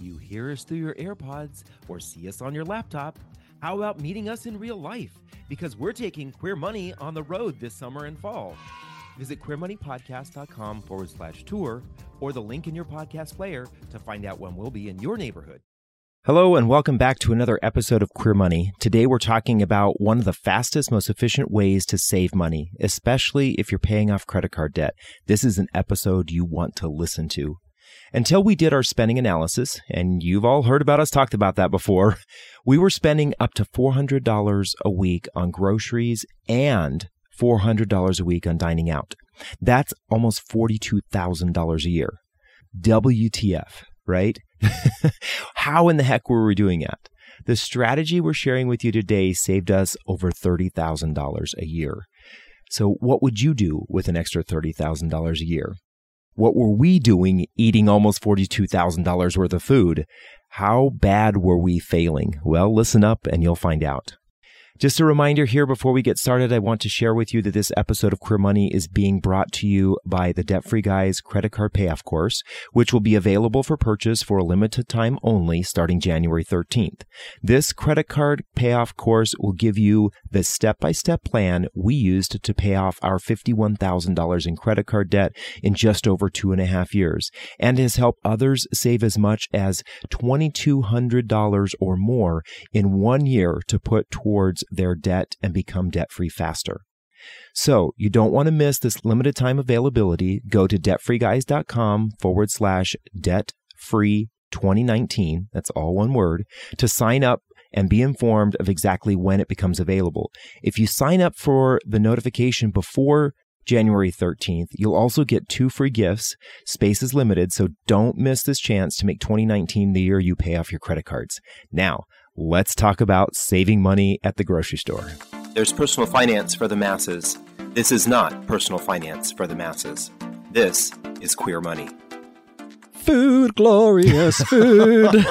You hear us through your AirPods or see us on your laptop. How about meeting us in real life? Because we're taking Queer Money on the road this summer and fall. Visit queermoneypodcast.com forward slash tour or the link in your podcast player to find out when we'll be in your neighborhood. Hello, and welcome back to another episode of Queer Money. Today, we're talking about one of the fastest, most efficient ways to save money, especially if you're paying off credit card debt. This is an episode you want to listen to. Until we did our spending analysis, and you've all heard about us talked about that before, we were spending up to $400 a week on groceries and $400 a week on dining out. That's almost $42,000 a year. WTF, right? How in the heck were we doing that? The strategy we're sharing with you today saved us over $30,000 a year. So, what would you do with an extra $30,000 a year? What were we doing eating almost $42,000 worth of food? How bad were we failing? Well, listen up and you'll find out. Just a reminder here before we get started, I want to share with you that this episode of Queer Money is being brought to you by the Debt Free Guys credit card payoff course, which will be available for purchase for a limited time only starting January 13th. This credit card payoff course will give you the step by step plan we used to pay off our $51,000 in credit card debt in just over two and a half years and has helped others save as much as $2,200 or more in one year to put towards their debt and become debt free faster. So you don't want to miss this limited time availability. Go to debtfreeguys.com forward slash debt free 2019. That's all one word to sign up and be informed of exactly when it becomes available. If you sign up for the notification before January 13th, you'll also get two free gifts. Space is limited, so don't miss this chance to make 2019 the year you pay off your credit cards. Now, let's talk about saving money at the grocery store. There's personal finance for the masses. This is not personal finance for the masses. This is queer money. Food, glorious food.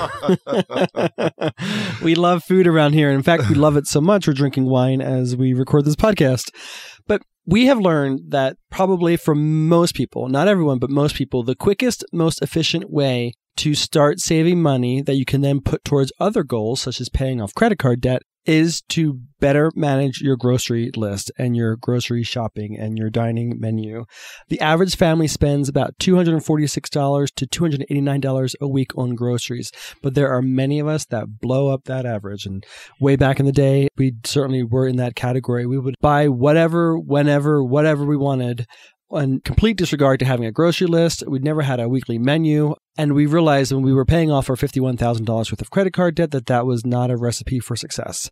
we love food around here. In fact, we love it so much we're drinking wine as we record this podcast. But we have learned that probably for most people, not everyone, but most people, the quickest, most efficient way to start saving money that you can then put towards other goals, such as paying off credit card debt, is to better manage your grocery list and your grocery shopping and your dining menu. The average family spends about $246 to $289 a week on groceries, but there are many of us that blow up that average. And way back in the day, we certainly were in that category. We would buy whatever, whenever, whatever we wanted in complete disregard to having a grocery list. We'd never had a weekly menu. And we realized when we were paying off our $51,000 worth of credit card debt that that was not a recipe for success.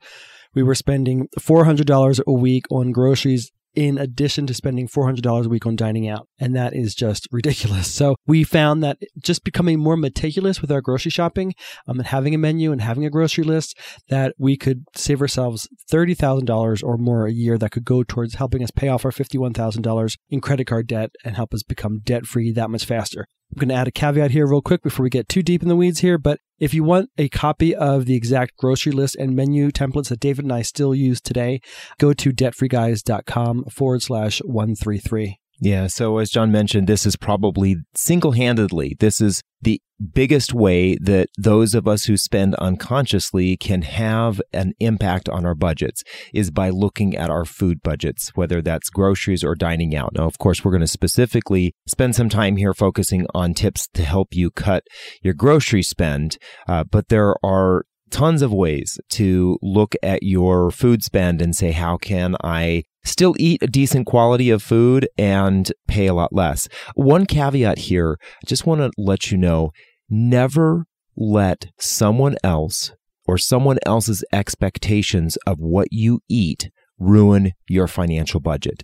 We were spending $400 a week on groceries in addition to spending $400 a week on dining out. And that is just ridiculous. So we found that just becoming more meticulous with our grocery shopping um, and having a menu and having a grocery list, that we could save ourselves $30,000 or more a year that could go towards helping us pay off our $51,000 in credit card debt and help us become debt free that much faster. I'm going to add a caveat here real quick before we get too deep in the weeds here, but if you want a copy of the exact grocery list and menu templates that David and I still use today, go to debtfreeguys.com forward slash 133. Yeah. So as John mentioned, this is probably single handedly, this is the biggest way that those of us who spend unconsciously can have an impact on our budgets is by looking at our food budgets, whether that's groceries or dining out. Now, of course, we're going to specifically spend some time here focusing on tips to help you cut your grocery spend. Uh, but there are tons of ways to look at your food spend and say, how can I still eat a decent quality of food and pay a lot less? One caveat here, I just want to let you know, never let someone else or someone else's expectations of what you eat ruin your financial budget.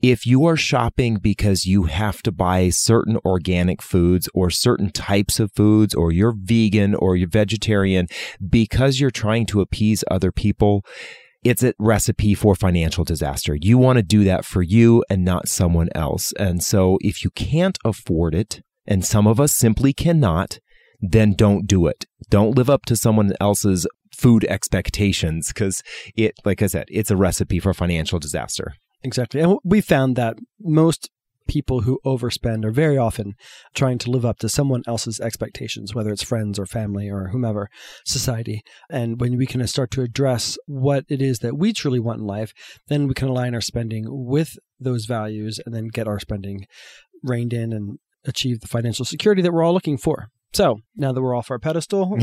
If you are shopping because you have to buy certain organic foods or certain types of foods, or you're vegan or you're vegetarian because you're trying to appease other people, it's a recipe for financial disaster. You want to do that for you and not someone else. And so if you can't afford it, and some of us simply cannot, then don't do it. Don't live up to someone else's food expectations because it, like I said, it's a recipe for financial disaster. Exactly. And we found that most people who overspend are very often trying to live up to someone else's expectations, whether it's friends or family or whomever, society. And when we can start to address what it is that we truly want in life, then we can align our spending with those values and then get our spending reined in and achieve the financial security that we're all looking for. So now that we're off our pedestal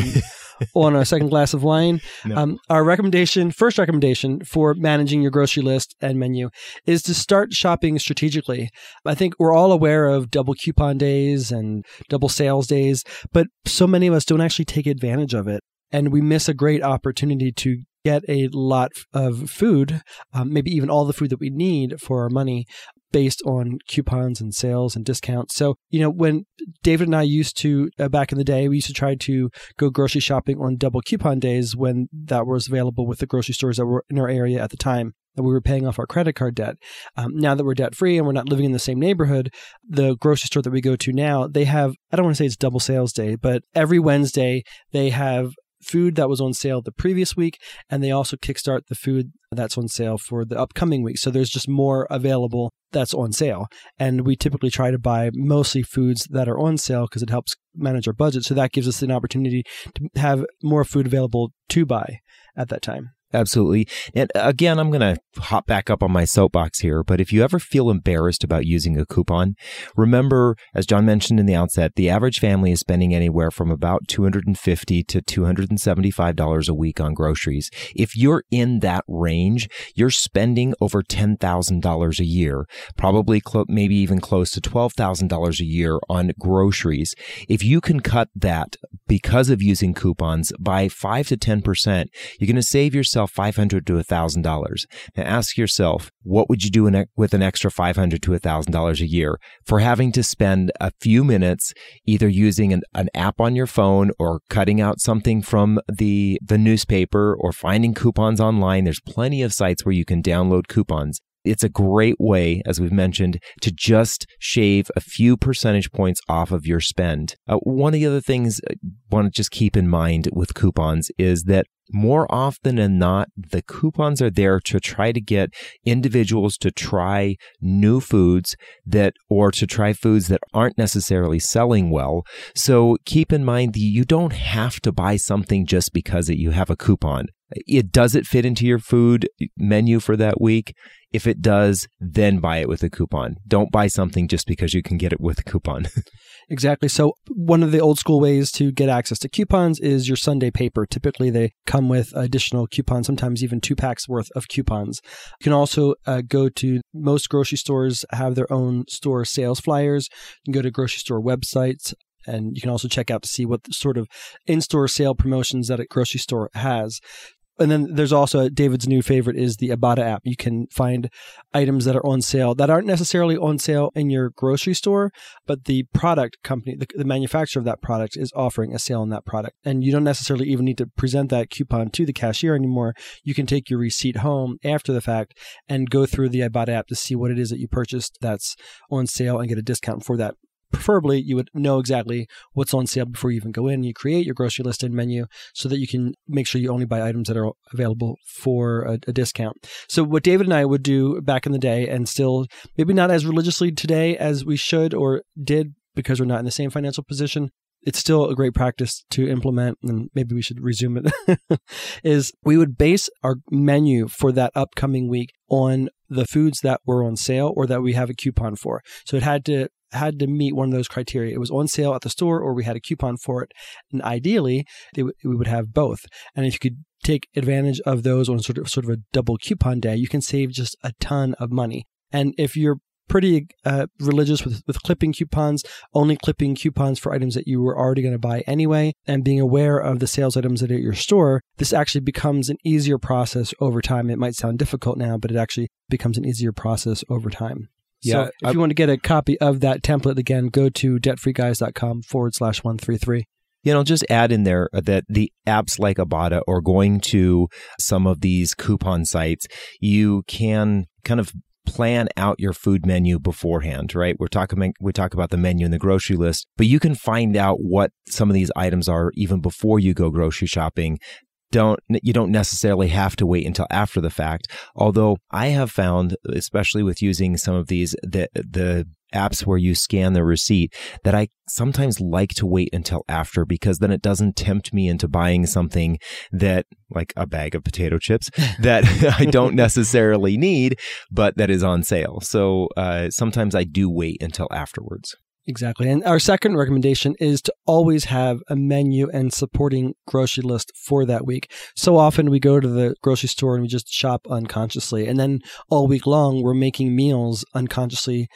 on our second glass of wine, no. um, our recommendation, first recommendation for managing your grocery list and menu is to start shopping strategically. I think we're all aware of double coupon days and double sales days, but so many of us don't actually take advantage of it. And we miss a great opportunity to get a lot of food, um, maybe even all the food that we need for our money based on coupons and sales and discounts. So, you know, when David and I used to, uh, back in the day, we used to try to go grocery shopping on double coupon days when that was available with the grocery stores that were in our area at the time that we were paying off our credit card debt. Um, now that we're debt free and we're not living in the same neighborhood, the grocery store that we go to now, they have, I don't want to say it's double sales day, but every Wednesday they have food that was on sale the previous week, and they also kickstart the food that's on sale for the upcoming week. So there's just more available that's on sale. And we typically try to buy mostly foods that are on sale because it helps manage our budget. So that gives us an opportunity to have more food available to buy at that time. Absolutely. And uh, again, I'm going to hop back up on my soapbox here, but if you ever feel embarrassed about using a coupon, remember, as John mentioned in the outset, the average family is spending anywhere from about 250 to $275 a week on groceries. If you're in that range, you're spending over $10,000 a year, probably maybe even close to $12,000 a year on groceries. If you can cut that because of using coupons by 5 to 10%, you're going to save yourself yourself 500 to $1,000. Now ask yourself, what would you do with an extra 500 to $1,000 a year for having to spend a few minutes either using an, an app on your phone or cutting out something from the, the newspaper or finding coupons online? There's plenty of sites where you can download coupons. It's a great way, as we've mentioned, to just shave a few percentage points off of your spend. Uh, one of the other things I want to just keep in mind with coupons is that more often than not, the coupons are there to try to get individuals to try new foods that, or to try foods that aren't necessarily selling well. So keep in mind that you don't have to buy something just because you have a coupon. It does it fit into your food menu for that week? If it does, then buy it with a coupon. Don't buy something just because you can get it with a coupon. Exactly. So one of the old school ways to get access to coupons is your Sunday paper. Typically, they come with additional coupons, sometimes even two packs worth of coupons. You can also uh, go to most grocery stores have their own store sales flyers. You can go to grocery store websites and you can also check out to see what sort of in-store sale promotions that a grocery store has and then there's also David's new favorite is the Ibotta app. You can find items that are on sale that aren't necessarily on sale in your grocery store, but the product company, the, the, manufacturer of that product is offering a sale on that product. And you don't necessarily even need to present that coupon to the cashier anymore. You can take your receipt home after the fact and go through the Ibotta app to see what it is that you purchased that's on sale and get a discount for that preferably you would know exactly what's on sale before you even go in. You create your grocery list and menu so that you can make sure you only buy items that are available for a, a, discount. So what David and I would do back in the day and still maybe not as religiously today as we should or did because we're not in the same financial position. It's still a great practice to implement, and maybe we should resume it. is we would base our menu for that upcoming week on the foods that were on sale or that we have a coupon for. So it had to had to meet one of those criteria. It was on sale at the store or we had a coupon for it. And ideally, w- we would have both. And if you could take advantage of those on sort of sort of a double coupon day, you can save just a ton of money. And if you're pretty uh, religious with, with clipping coupons, only clipping coupons for items that you were already going to buy anyway, and being aware of the sales items that are at your store, this actually becomes an easier process over time. It might sound difficult now, but it actually becomes an easier process over time. Yeah, so if I, you want to get a copy of that template again, go to debtfreeguys.com forward slash 133. You know, just add in there that the apps like Ibotta or going to some of these coupon sites, you can kind of plan out your food menu beforehand, right? We're talking we talk about the menu and the grocery list, but you can find out what some of these items are even before you go grocery shopping don't you don't necessarily have to wait until after the fact although i have found especially with using some of these the the apps where you scan the receipt that I sometimes like to wait until after because then it doesn't tempt me into buying something that like a bag of potato chips that I don't necessarily need, but that is on sale. So uh, sometimes I do wait until afterwards. Exactly. And our second recommendation is to always have a menu and supporting grocery list for that week. So often we go to the grocery store and we just shop unconsciously. And then all week long, we're making meals unconsciously.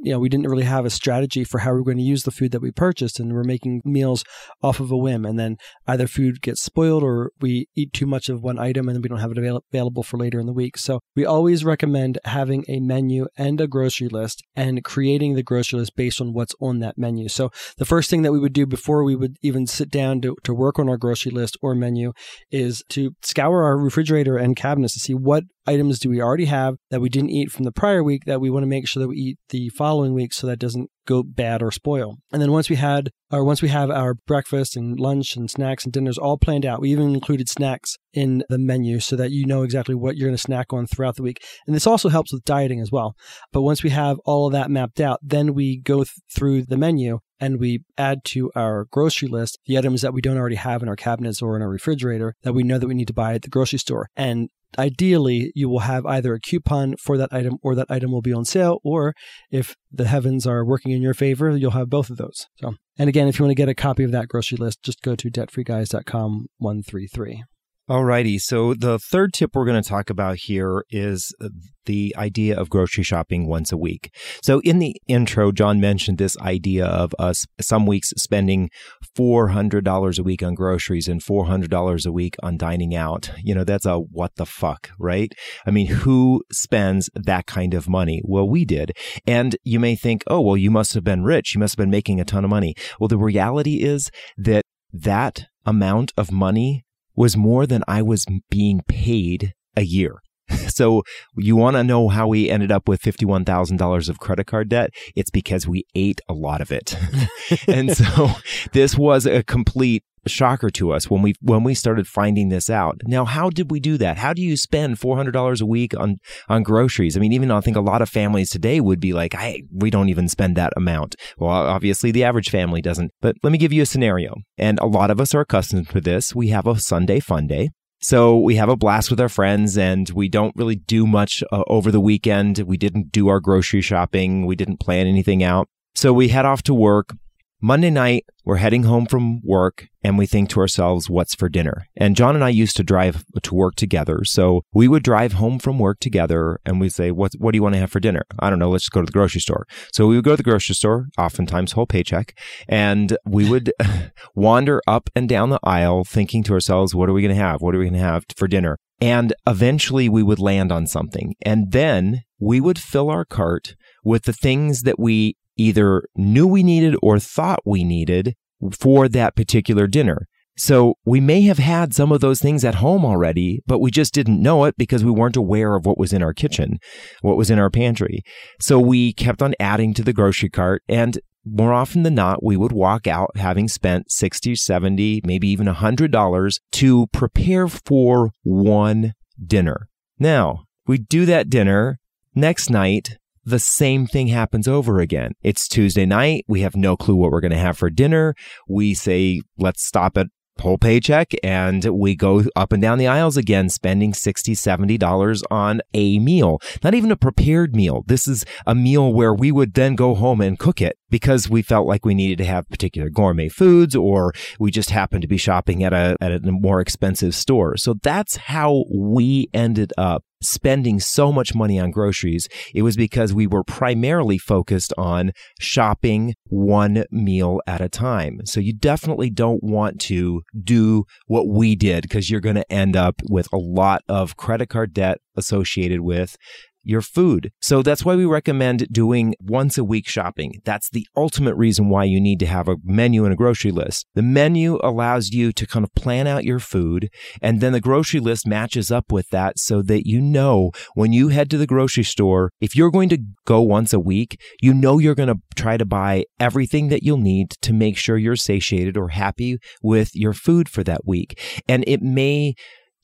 You know, we didn't really have a strategy for how we're going to use the food that we purchased. And we're making meals off of a whim. And then either food gets spoiled or we eat too much of one item and then we don't have it avail- available for later in the week. So we always recommend having a menu and a grocery list and creating the grocery list based on what's on that menu. So the first thing that we would do before we would even sit down to, to work on our grocery list or menu is to scour our refrigerator and cabinets to see what items do we already have that we didn't eat from the prior week that we want to make sure that we eat the following week so that doesn't go bad or spoil. And then once we had or once we have our breakfast and lunch and snacks and dinners all planned out, we even included snacks in the menu so that you know exactly what you're going to snack on throughout the week. And this also helps with dieting as well. But once we have all of that mapped out, then we go th- through the menu and we add to our grocery list the items that we don't already have in our cabinets or in our refrigerator that we know that we need to buy at the grocery store. And ideally you will have either a coupon for that item or that item will be on sale or if the heavens are working in your favor you'll have both of those. So and again if you want to get a copy of that grocery list just go to debtfreeguys.com 133 Alrighty. So the third tip we're going to talk about here is the idea of grocery shopping once a week. So in the intro, John mentioned this idea of us some weeks spending $400 a week on groceries and $400 a week on dining out. You know, that's a what the fuck, right? I mean, who spends that kind of money? Well, we did. And you may think, oh, well, you must have been rich. You must have been making a ton of money. Well, the reality is that that amount of money was more than I was being paid a year. So you want to know how we ended up with $51,000 of credit card debt? It's because we ate a lot of it. and so this was a complete shocker to us when we when we started finding this out. Now, how did we do that? How do you spend $400 a week on on groceries? I mean, even I think a lot of families today would be like, "I we don't even spend that amount." Well, obviously the average family doesn't. But let me give you a scenario. And a lot of us are accustomed to this. We have a Sunday fun day. So we have a blast with our friends and we don't really do much uh, over the weekend. We didn't do our grocery shopping. We didn't plan anything out. So we head off to work. Monday night, we're heading home from work and we think to ourselves, what's for dinner? And John and I used to drive to work together. So we would drive home from work together and we'd say, what, what do you want to have for dinner? I don't know. Let's go to the grocery store. So we would go to the grocery store, oftentimes whole paycheck, and we would wander up and down the aisle thinking to ourselves, what are we going to have? What are we going to have for dinner? And eventually we would land on something. And then we would fill our cart with the things that we either knew we needed or thought we needed for that particular dinner. So we may have had some of those things at home already, but we just didn't know it because we weren't aware of what was in our kitchen, what was in our pantry. So we kept on adding to the grocery cart and more often than not, we would walk out having spent 60, 70, maybe even $100 to prepare for one dinner. Now, we do that dinner. Next night, the same thing happens over again. It's Tuesday night. We have no clue what we're going to have for dinner. We say, let's stop at whole paycheck and we go up and down the aisles again spending 60 70 dollars on a meal not even a prepared meal this is a meal where we would then go home and cook it because we felt like we needed to have particular gourmet foods or we just happened to be shopping at a at a more expensive store so that's how we ended up spending so much money on groceries, it was because we were primarily focused on shopping one meal at a time. So you definitely don't want to do what we did because you're going to end up with a lot of credit card debt associated with your food. So that's why we recommend doing once a week shopping. That's the ultimate reason why you need to have a menu and a grocery list. The menu allows you to kind of plan out your food and then the grocery list matches up with that so that you know when you head to the grocery store, if you're going to go once a week, you know you're going to try to buy everything that you'll need to make sure you're satiated or happy with your food for that week. And it may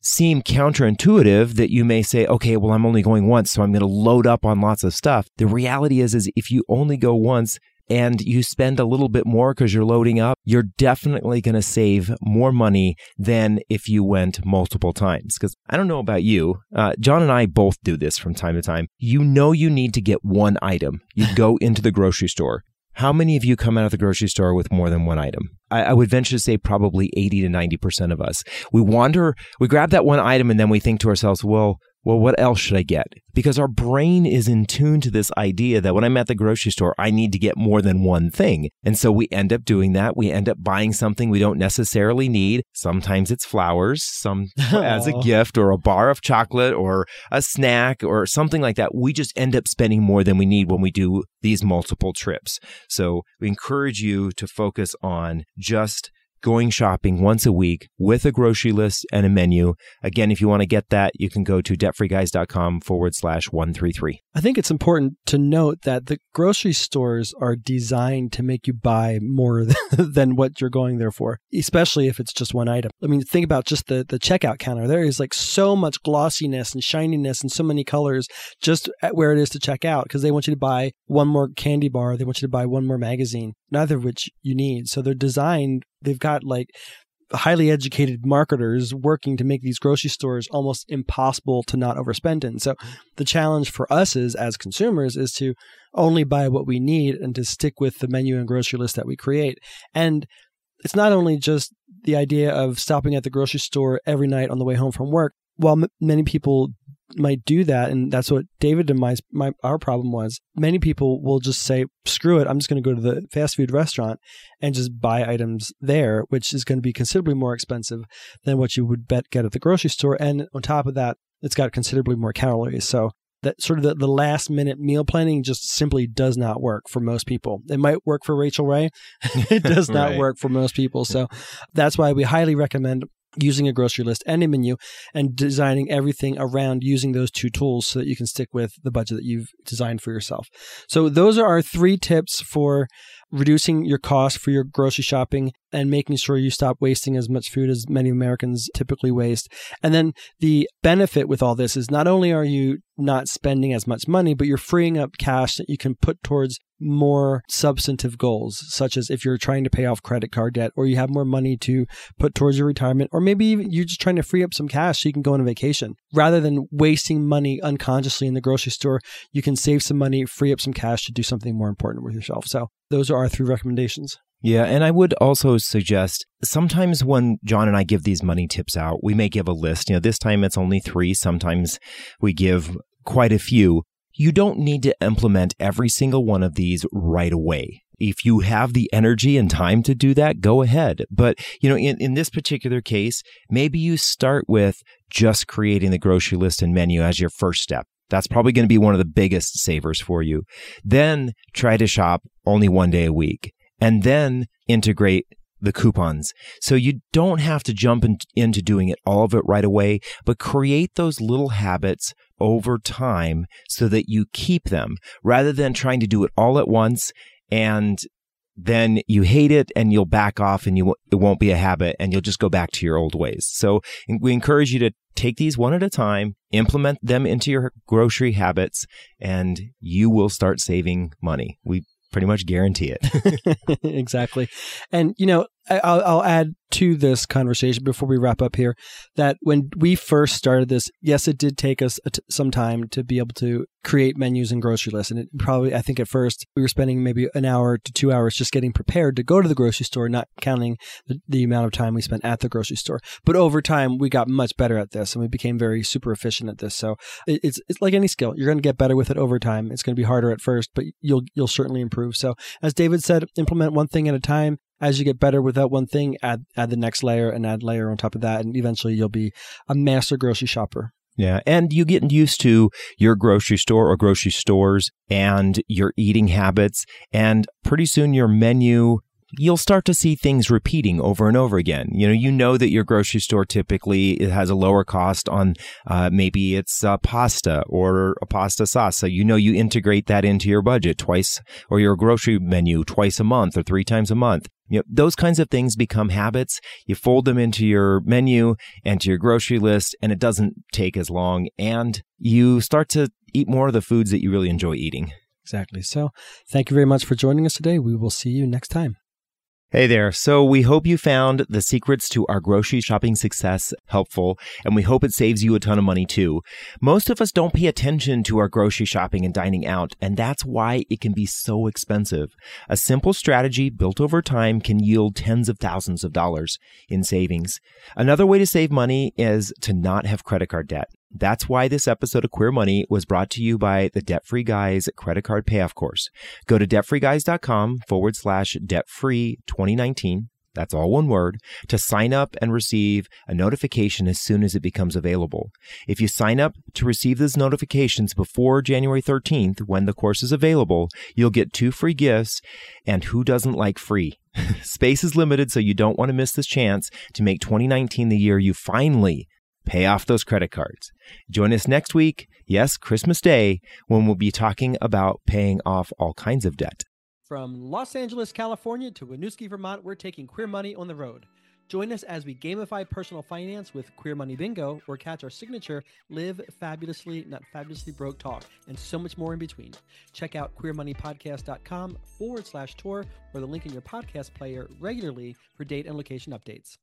seem counterintuitive that you may say, okay, well, I'm only going once, so I'm going to load up on lots of stuff. The reality is, is if you only go once, and you spend a little bit more because you're loading up, you're definitely going to save more money than if you went multiple times. Because I don't know about you, uh, John and I both do this from time to time. You know, you need to get one item. You go into the grocery store. How many of you come out of the grocery store with more than one item? I, I, would venture to say probably 80 to 90% of us. We wander, we grab that one item and then we think to ourselves, well, well, what else should I get? Because our brain is in tune to this idea that when I'm at the grocery store, I need to get more than one thing. And so we end up doing that. We end up buying something we don't necessarily need. Sometimes it's flowers, some as a oh. gift or a bar of chocolate or a snack or something like that. We just end up spending more than we need when we do these multiple trips. So we encourage you to focus on just going shopping once a week with a grocery list and a menu. Again, if you want to get that, you can go to debtfreeguys.com forward slash 133. I think it's important to note that the grocery stores are designed to make you buy more than what you're going there for, especially if it's just one item. I mean, think about just the, the checkout counter. There is like so much glossiness and shininess and so many colors just at where it is to check out because they want you to buy one more candy bar, they want you to buy one more magazine, neither of which you need. So they're designed they've got like highly educated marketers working to make these grocery stores almost impossible to not overspend in. So the challenge for us is as consumers is to only buy what we need and to stick with the menu and grocery list that we create. And it's not only just the idea of stopping at the grocery store every night on the way home from work. While m- many people might do that and that's what david and my, my our problem was many people will just say screw it i'm just going to go to the fast food restaurant and just buy items there which is going to be considerably more expensive than what you would bet get at the grocery store and on top of that it's got considerably more calories so that sort of the, the last minute meal planning just simply does not work for most people. It might work for Rachael Ray. it does not right. work for most people. So that's why we highly recommend using a grocery list and a menu and designing everything around using those two tools so that you can stick with the budget that you've designed for yourself. So those are our three tips for reducing your cost for your grocery shopping and making sure you stop wasting as much food as many Americans typically waste. And then the benefit with all this is not only are you not spending as much money, but you're freeing up cash that you can put towards more substantive goals, such as if you're trying to pay off credit card debt or you have more money to put towards your retirement, or maybe you're just trying to free up some cash so you can go on a vacation. Rather than wasting money unconsciously in the grocery store, you can save some money, free up some cash to do something more important with yourself. So those are our three recommendations. Yeah, and I would also suggest sometimes when John and I give these money tips out, we may give a list. You know, this time it's only three. Sometimes we give quite a few. You don't need to implement every single one of these right away. If you have the energy and time to do that, go ahead. But, you know, in, in this particular case, maybe you start with just creating the grocery list and menu as your first step. That's probably going to be one of the biggest savers for you. Then try to shop only one day a week and then integrate the coupons. So you don't have to jump in, into doing it all of it right away, but create those little habits over time so that you keep them rather than trying to do it all at once and then you hate it and you'll back off and you it won't be a habit and you'll just go back to your old ways. So we encourage you to take these one at a time, implement them into your grocery habits and you will start saving money. We pretty much guarantee it. exactly. And, you know, I'll, I'll, add to this conversation before we wrap up here that when we first started this, yes, it did take us some time to be able to create menus and grocery lists. And it probably, I think at first we were spending maybe an hour to two hours just getting prepared to go to the grocery store, not counting the, the amount of time we spent at the grocery store. But over time, we got much better at this and we became very super efficient at this. So it, it's, it's like any skill. You're going to get better with it over time. It's going to be harder at first, but you'll, you'll certainly improve. So as David said, implement one thing at a time as you get better with that one thing, add add the next layer and add layer on top of that, and eventually you'll be a master grocery shopper. Yeah. And you get used to your grocery store or grocery stores and your eating habits. And pretty soon your menu you'll start to see things repeating over and over again. You know, you know that your grocery store typically it has a lower cost on uh, maybe it's uh, pasta or a pasta sauce. So you know you integrate that into your budget twice or your grocery menu twice a month or three times a month. You know, those kinds of things become habits. You fold them into your menu and to your grocery list, and it doesn't take as long. And you start to eat more of the foods that you really enjoy eating. Exactly. So, thank you very much for joining us today. We will see you next time. Hey there. So we hope you found the secrets to our grocery shopping success helpful, and we hope it saves you a ton of money too. Most of us don't pay attention to our grocery shopping and dining out, and that's why it can be so expensive. A simple strategy built over time can yield tens of thousands of dollars in savings. Another way to save money is to not have credit card debt. That's why this episode of Queer Money was brought to you by the Debt Free Guys credit card payoff course. Go to debtfreeguys.com forward slash debt free 2019. That's all one word to sign up and receive a notification as soon as it becomes available. If you sign up to receive those notifications before January 13th, when the course is available, you'll get two free gifts. And who doesn't like free? Space is limited, so you don't want to miss this chance to make 2019 the year you finally pay off those credit cards. Join us next week, yes, Christmas Day, when we'll be talking about paying off all kinds of debt. From Los Angeles, California to Winooski, Vermont, we're taking Queer Money on the road. Join us as we gamify personal finance with Queer Money Bingo or catch our signature Live Fabulously, Not Fabulously Broke talk, and so much more in between. Check out queermoneypodcast.com forward slash tour or the link in your podcast player regularly for date and location updates.